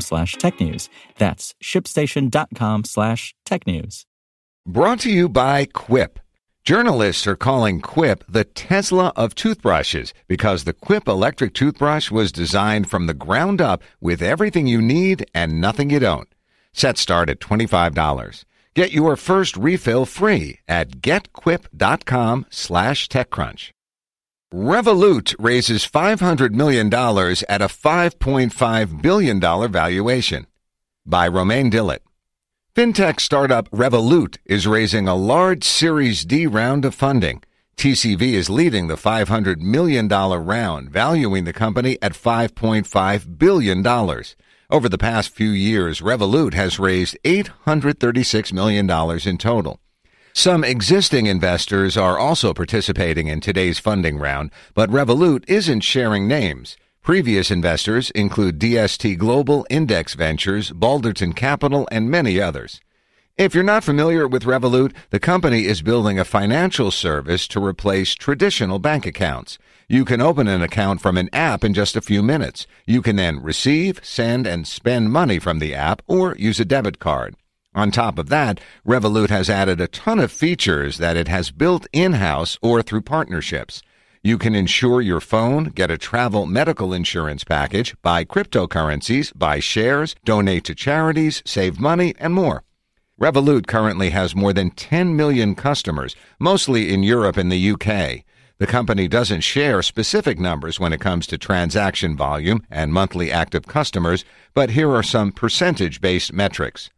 slash technews. That's shipstation.com slash tech news. Brought to you by Quip. Journalists are calling Quip the Tesla of toothbrushes because the Quip electric toothbrush was designed from the ground up with everything you need and nothing you don't. Set start at $25. Get your first refill free at getquip.com slash techcrunch. Revolut raises $500 million at a $5.5 billion valuation. By Romain Dillet. Fintech startup Revolut is raising a large Series D round of funding. TCV is leading the $500 million round, valuing the company at $5.5 billion. Over the past few years, Revolut has raised $836 million in total. Some existing investors are also participating in today's funding round, but Revolut isn't sharing names. Previous investors include DST Global, Index Ventures, Balderton Capital, and many others. If you're not familiar with Revolut, the company is building a financial service to replace traditional bank accounts. You can open an account from an app in just a few minutes. You can then receive, send, and spend money from the app or use a debit card. On top of that, Revolut has added a ton of features that it has built in-house or through partnerships. You can insure your phone, get a travel medical insurance package, buy cryptocurrencies, buy shares, donate to charities, save money, and more. Revolut currently has more than 10 million customers, mostly in Europe and the UK. The company doesn't share specific numbers when it comes to transaction volume and monthly active customers, but here are some percentage based metrics.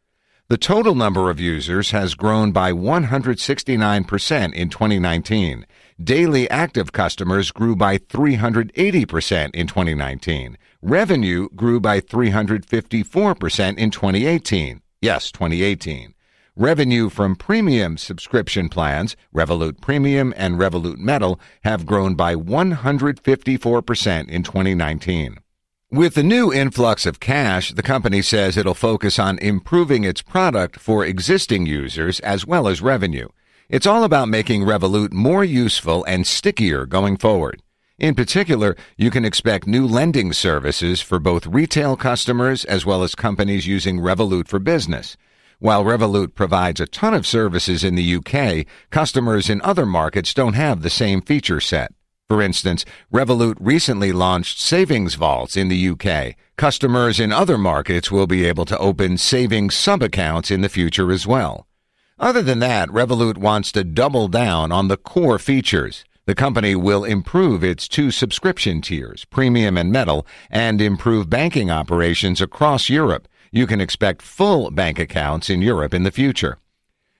The total number of users has grown by 169% in 2019. Daily active customers grew by 380% in 2019. Revenue grew by 354% in 2018. Yes, 2018. Revenue from premium subscription plans, Revolut Premium and Revolut Metal, have grown by 154% in 2019. With the new influx of cash, the company says it'll focus on improving its product for existing users as well as revenue. It's all about making Revolut more useful and stickier going forward. In particular, you can expect new lending services for both retail customers as well as companies using Revolut for business. While Revolut provides a ton of services in the UK, customers in other markets don't have the same feature set. For instance, Revolut recently launched savings vaults in the UK. Customers in other markets will be able to open savings sub-accounts in the future as well. Other than that, Revolut wants to double down on the core features. The company will improve its two subscription tiers, Premium and Metal, and improve banking operations across Europe. You can expect full bank accounts in Europe in the future.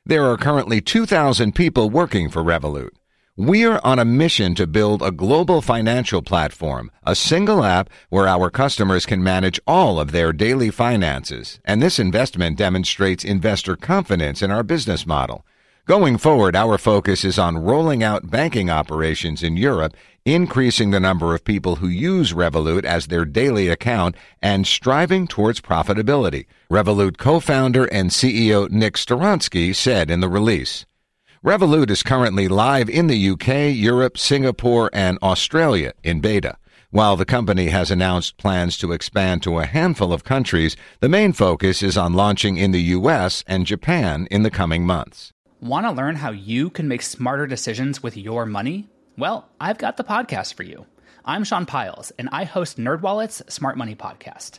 There are currently 2,000 people working for Revolut. We're on a mission to build a global financial platform, a single app where our customers can manage all of their daily finances. And this investment demonstrates investor confidence in our business model. Going forward, our focus is on rolling out banking operations in Europe, increasing the number of people who use Revolut as their daily account, and striving towards profitability. Revolut co-founder and CEO Nick Storonsky said in the release. Revolut is currently live in the UK, Europe, Singapore, and Australia in beta. While the company has announced plans to expand to a handful of countries, the main focus is on launching in the US and Japan in the coming months. Want to learn how you can make smarter decisions with your money? Well, I've got the podcast for you. I'm Sean Pyles, and I host NerdWallet's Smart Money Podcast.